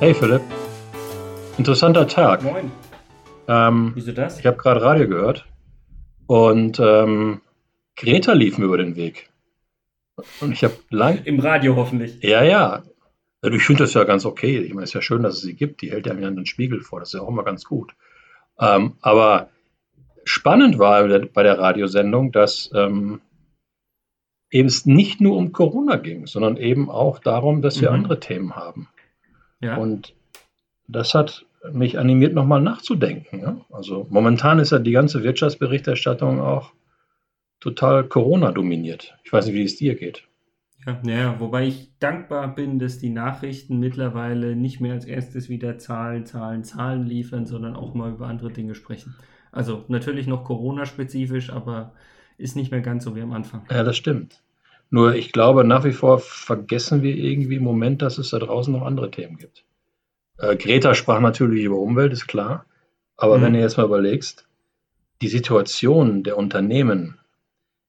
Hey Philipp, interessanter Tag. Moin. Ähm, Wieso das? ich habe gerade Radio gehört und ähm, Greta lief mir über den Weg. Und ich habe lang. Im Radio hoffentlich. Ja, ja. Also Ich finde das ja ganz okay. Ich meine, es ist ja schön, dass es sie gibt. Die hält ja mir den Spiegel vor. Das ist ja auch immer ganz gut. Ähm, aber spannend war bei der- bei der Radiosendung, dass ähm, eben es nicht nur um Corona ging, sondern eben auch darum, dass wir Mhm. andere Themen haben. Ja. Und das hat mich animiert, nochmal nachzudenken. Ja? Also momentan ist ja die ganze Wirtschaftsberichterstattung auch total Corona dominiert. Ich weiß nicht, wie es dir geht. Ja, ja, wobei ich dankbar bin, dass die Nachrichten mittlerweile nicht mehr als erstes wieder Zahlen, Zahlen, Zahlen liefern, sondern auch mal über andere Dinge sprechen. Also natürlich noch Corona-spezifisch, aber ist nicht mehr ganz so wie am Anfang. Ja, das stimmt. Nur ich glaube, nach wie vor vergessen wir irgendwie im Moment, dass es da draußen noch andere Themen gibt. Äh, Greta sprach natürlich über Umwelt, ist klar. Aber Mhm. wenn du jetzt mal überlegst, die Situation der Unternehmen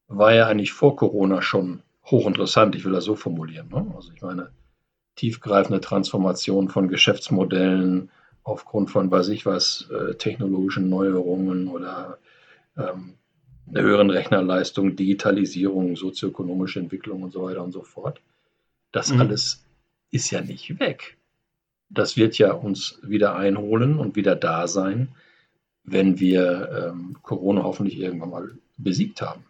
war ja eigentlich vor Corona schon hochinteressant. Ich will das so formulieren. Ne? Also ich meine, tiefgreifende Transformation von Geschäftsmodellen aufgrund von, weiß ich was, äh, technologischen Neuerungen oder ähm, einer höheren Rechnerleistung, Digitalisierung, sozioökonomische Entwicklung und so weiter und so fort. Das Mhm. alles ist ja nicht weg. Das wird ja uns wieder einholen und wieder da sein, wenn wir ähm, Corona hoffentlich irgendwann mal besiegt haben.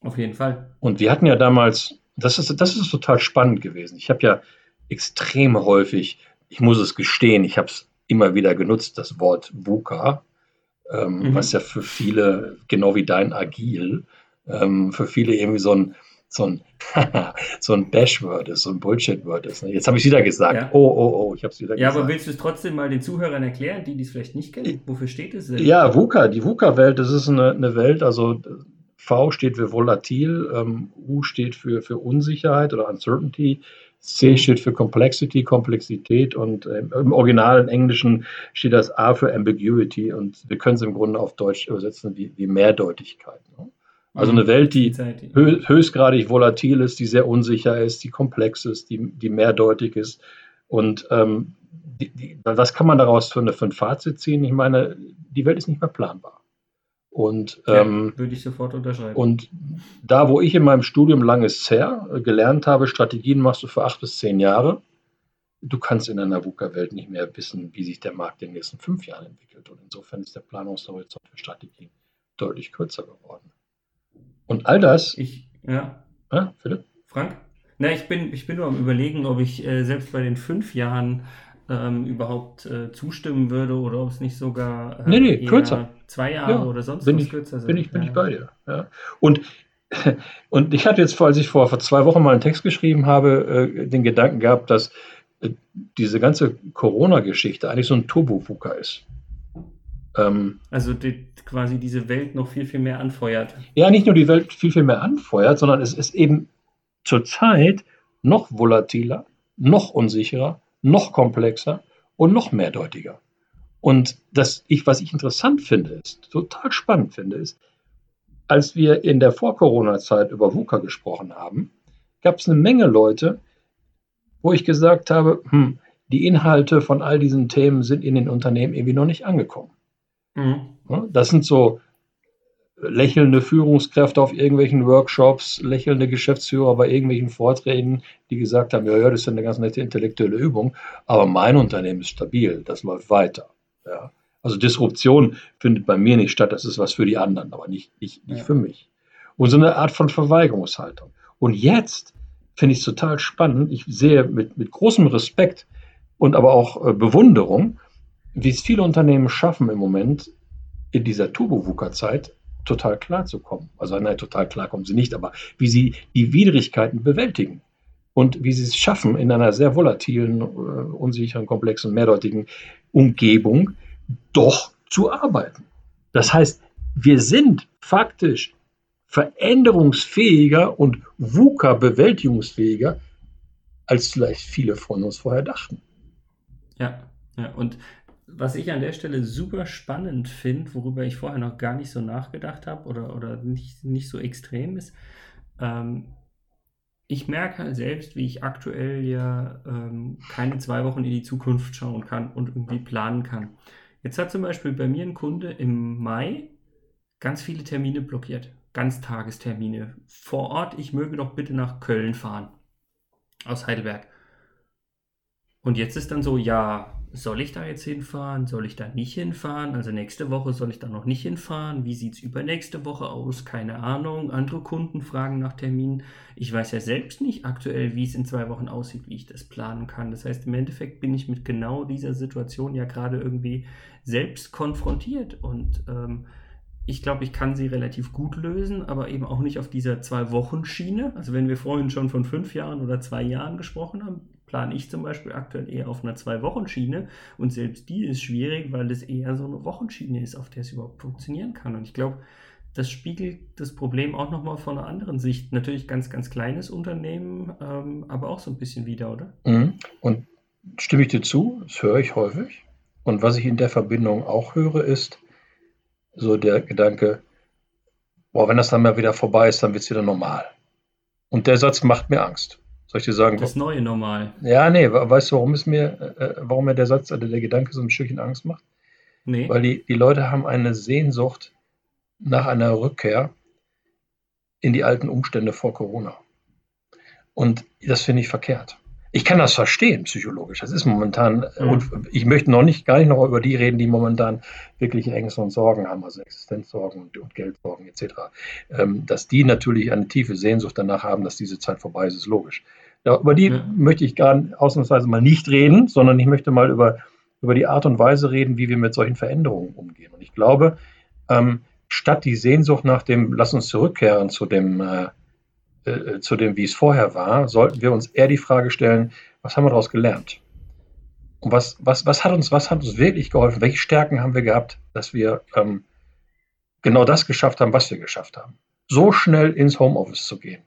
Auf jeden Fall. Und wir hatten ja damals, das ist, das ist total spannend gewesen. Ich habe ja extrem häufig, ich muss es gestehen, ich habe es immer wieder genutzt, das Wort VUCA, ähm, Mhm. was ja für viele, genau wie dein Agil, ähm, für viele irgendwie so ein, so ein, so ein Bash-Word ist, so ein Bullshit-Word ist. ne? Jetzt habe ich es wieder gesagt. Ja. Oh, oh, oh, ich habe es wieder Ja, gesagt. aber willst du es trotzdem mal den Zuhörern erklären, die dies vielleicht nicht kennen? Wofür steht es denn? Ja, VUCA, die VUCA-Welt, das ist eine, eine Welt, also V steht für volatil, ähm, U steht für, für Unsicherheit oder Uncertainty, C steht für Complexity, Komplexität und ähm, im originalen Englischen steht das A für Ambiguity und wir können es im Grunde auf Deutsch übersetzen wie, wie Mehrdeutigkeit. Ne? Also eine Welt, die hö höchstgradig volatil ist, die sehr unsicher ist, die komplex ist, die, die mehrdeutig ist. Und ähm, die, die, was kann man daraus für, eine, für ein Fazit ziehen? Ich meine, die Welt ist nicht mehr planbar. Und, ähm, ja, würde ich sofort unterschreiben. und da, wo ich in meinem Studium langes her gelernt habe, Strategien machst du für acht bis zehn Jahre, du kannst in einer VUCA-Welt nicht mehr wissen, wie sich der Markt in den nächsten fünf Jahren entwickelt. Und insofern ist der Planungshorizont für Strategien deutlich kürzer geworden. Und all das, ich, ja, ja, Philipp? Frank? Na, ich bin, ich bin nur am überlegen, ob ich äh, selbst bei den fünf Jahren ähm, überhaupt äh, zustimmen würde oder ob es nicht sogar äh, Nee, nee, kürzer. Zwei Jahre Ja, oder sonst bin was ich- kürzer sind. Bin ich, bin ja. ich bei dir. Ja. Und, und ich hatte jetzt, als ich vor, vor zwei Wochen mal einen Text geschrieben habe, äh, den Gedanken gehabt, dass äh, diese ganze Corona-Geschichte eigentlich so ein Turbo-VUCA ist. Ähm, Also die, quasi diese Welt noch viel, viel mehr anfeuert. ja, nicht nur die Welt viel, viel mehr anfeuert, sondern es ist eben zurzeit noch volatiler, noch unsicherer, noch komplexer und noch mehrdeutiger. Und das, ich, was ich interessant finde, ist, total spannend finde, ist, als wir in der Vor-Corona-Zeit über VUCA gesprochen haben, gab es eine Menge Leute, wo ich gesagt habe, hm, die Inhalte von all diesen Themen sind in den Unternehmen irgendwie noch nicht angekommen. Mhm. Das sind so lächelnde Führungskräfte auf irgendwelchen Workshops, lächelnde Geschäftsführer bei irgendwelchen Vorträgen, die gesagt haben, ja, ja, das ist eine ganz nette intellektuelle Übung, aber mein Unternehmen ist stabil, das läuft weiter. Ja. Also Disruption findet bei mir nicht statt, das ist was für die anderen, aber nicht, nicht, nicht Ja. für mich. Und so eine Art von Verweigerungshaltung. Und jetzt finde ich es total spannend, ich sehe mit, mit großem Respekt und aber auch äh, Bewunderung, wie es viele Unternehmen schaffen im Moment in dieser Turbo-VUCA-Zeit total klarzukommen. Also nein, total klar kommen sie nicht, aber wie sie die Widrigkeiten bewältigen und wie sie es schaffen, in einer sehr volatilen, äh, unsicheren, komplexen, mehrdeutigen Umgebung doch zu arbeiten. Das heißt, wir sind faktisch veränderungsfähiger und VUCA-bewältigungsfähiger, als vielleicht viele von uns vorher dachten. Ja, ja. Und was ich an der Stelle super spannend finde, worüber ich vorher noch gar nicht so nachgedacht habe oder, oder nicht, nicht so extrem ist, ähm, ich merke halt selbst, wie ich aktuell ja ähm, keine zwei Wochen in die Zukunft schauen kann und irgendwie planen kann. Jetzt hat zum Beispiel bei mir ein Kunde im Mai ganz viele Termine blockiert. Ganztagestermine. Vor Ort, ich möge doch bitte nach Köln fahren. Aus Heidelberg. Und jetzt ist dann so, ja, soll ich da jetzt hinfahren? Soll ich da nicht hinfahren? Also nächste Woche soll ich da noch nicht hinfahren? Wie sieht es übernächste Woche aus? Keine Ahnung. Andere Kunden fragen nach Terminen. Ich weiß ja selbst nicht aktuell, wie es in zwei Wochen aussieht, wie ich das planen kann. Das heißt, im Endeffekt bin ich mit genau dieser Situation ja gerade irgendwie selbst konfrontiert und ähm, ich glaube, ich kann sie relativ gut lösen, aber eben auch nicht auf dieser Zwei-Wochen-Schiene. Also wenn wir vorhin schon von fünf Jahren oder zwei Jahren gesprochen haben, plane ich zum Beispiel aktuell eher auf einer Zwei-Wochen-Schiene und selbst die ist schwierig, weil das eher so eine Wochenschiene ist, auf der es überhaupt funktionieren kann. Und ich glaube, das spiegelt das Problem auch nochmal von einer anderen Sicht. Natürlich ganz, ganz kleines Unternehmen, ähm, aber auch so ein bisschen wieder, oder? Mhm. Und stimme ich dir zu, das höre ich häufig. Und was ich in der Verbindung auch höre, ist so der Gedanke, boah, wenn das dann mal wieder vorbei ist, dann wird es wieder normal. Und der Satz macht mir Angst. Soll ich dir sagen? Das neue Normal. Ja, nee, weißt du, warum es mir, äh, warum mir der Satz, also der Gedanke so ein Stückchen Angst macht? Nee. Weil die, die Leute haben eine Sehnsucht nach einer Rückkehr in die alten Umstände vor Corona. Und das finde ich verkehrt. Ich kann das verstehen, psychologisch. Das ist momentan, mhm. und ich möchte noch nicht, gar nicht noch über die reden, die momentan wirklich Ängste und Sorgen haben, also Existenzsorgen und, und Geldsorgen etc. Ähm, dass die natürlich eine tiefe Sehnsucht danach haben, dass diese Zeit vorbei ist, ist logisch. Ja, über die mhm. möchte ich gar ausnahmsweise mal nicht reden, sondern ich möchte mal über, über die Art und Weise reden, wie wir mit solchen Veränderungen umgehen. Und ich glaube, ähm, statt die Sehnsucht nach dem, lass uns zurückkehren zu dem, äh, äh, zu dem, wie es vorher war, sollten wir uns eher die Frage stellen, was haben wir daraus gelernt? Und was, was, was, hat uns, was hat uns wirklich geholfen? Welche Stärken haben wir gehabt, dass wir ähm, genau das geschafft haben, was wir geschafft haben? So schnell ins Homeoffice zu gehen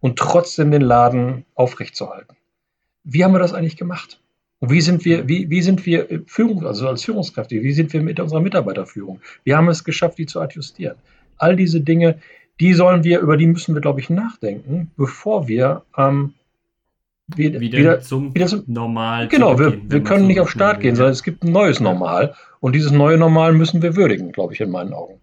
und trotzdem den Laden aufrechtzuerhalten. Wie haben wir das eigentlich gemacht? Und wie sind wir, wie, wie sind wir äh, Führung, also als Führungskräfte, wie sind wir mit unserer Mitarbeiterführung? Wie haben wir es geschafft, die zu adjustieren? All diese Dinge, die sollen wir, über die müssen wir, glaube ich, nachdenken, bevor wir ähm, wieder, wieder, zum, wieder zum Normal. Genau, wir, wir können nicht auf Start gehen, sondern es gibt ein neues Normal. Und dieses neue Normal müssen wir würdigen, glaube ich, in meinen Augen.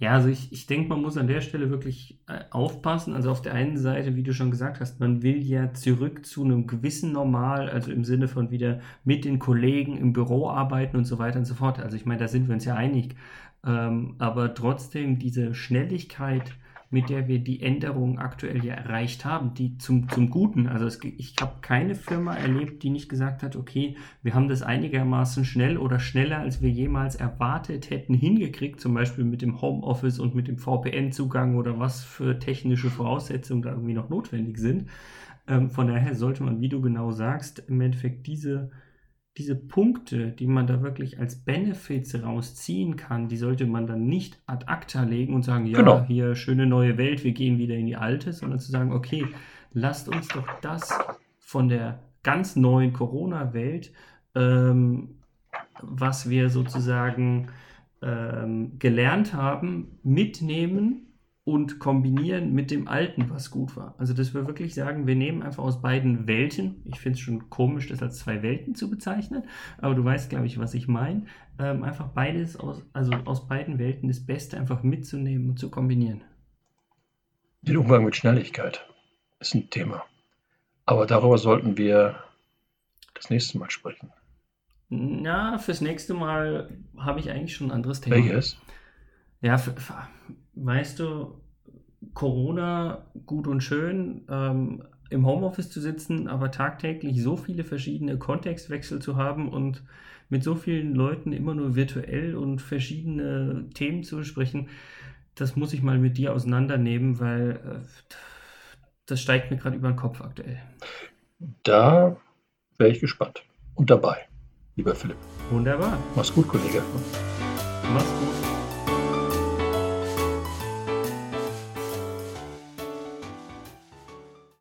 Ja, also ich, ich denke, man muss an der Stelle wirklich äh, aufpassen. Also auf der einen Seite, wie du schon gesagt hast, man will ja zurück zu einem gewissen Normal, also im Sinne von wieder mit den Kollegen im Büro arbeiten und so weiter und so fort. Also ich meine, da sind wir uns ja einig. Ähm, aber trotzdem diese Schnelligkeit, mit der wir die Änderungen aktuell ja erreicht haben, die zum, zum Guten. Also es, ich habe keine Firma erlebt, die nicht gesagt hat, okay, wir haben das einigermaßen schnell oder schneller, als wir jemals erwartet hätten, hingekriegt, zum Beispiel mit dem Homeoffice und mit dem VPN-Zugang oder was für technische Voraussetzungen da irgendwie noch notwendig sind. Ähm, von daher sollte man, wie du genau sagst, im Endeffekt diese diese Punkte, die man da wirklich als Benefits rausziehen kann, die sollte man dann nicht ad acta legen und sagen, ja, genau. hier schöne neue Welt, wir gehen wieder in die alte, sondern zu sagen, okay, lasst uns doch das von der ganz neuen Corona-Welt, ähm, was wir sozusagen ähm, gelernt haben, mitnehmen und kombinieren mit dem Alten, was gut war. Also, dass wir wirklich sagen, wir nehmen einfach aus beiden Welten, ich finde es schon komisch, das als zwei Welten zu bezeichnen, aber du weißt, glaube ich, was ich meine, ähm, einfach beides aus, also aus beiden Welten das Beste einfach mitzunehmen und zu kombinieren. Den Umgang mit Schnelligkeit ist ein Thema. Aber darüber sollten wir das nächste Mal sprechen. Na, fürs nächste Mal habe ich eigentlich schon ein anderes Thema. Welches? Ja, weißt du, Corona gut und schön, ähm, im Homeoffice zu sitzen, aber tagtäglich so viele verschiedene Kontextwechsel zu haben und mit so vielen Leuten immer nur virtuell und verschiedene Themen zu besprechen, das muss ich mal mit dir auseinandernehmen, weil äh, das steigt mir gerade über den Kopf aktuell. Da wäre ich gespannt und dabei, lieber Philipp. Wunderbar. Mach's gut, Kollege. Mach's gut.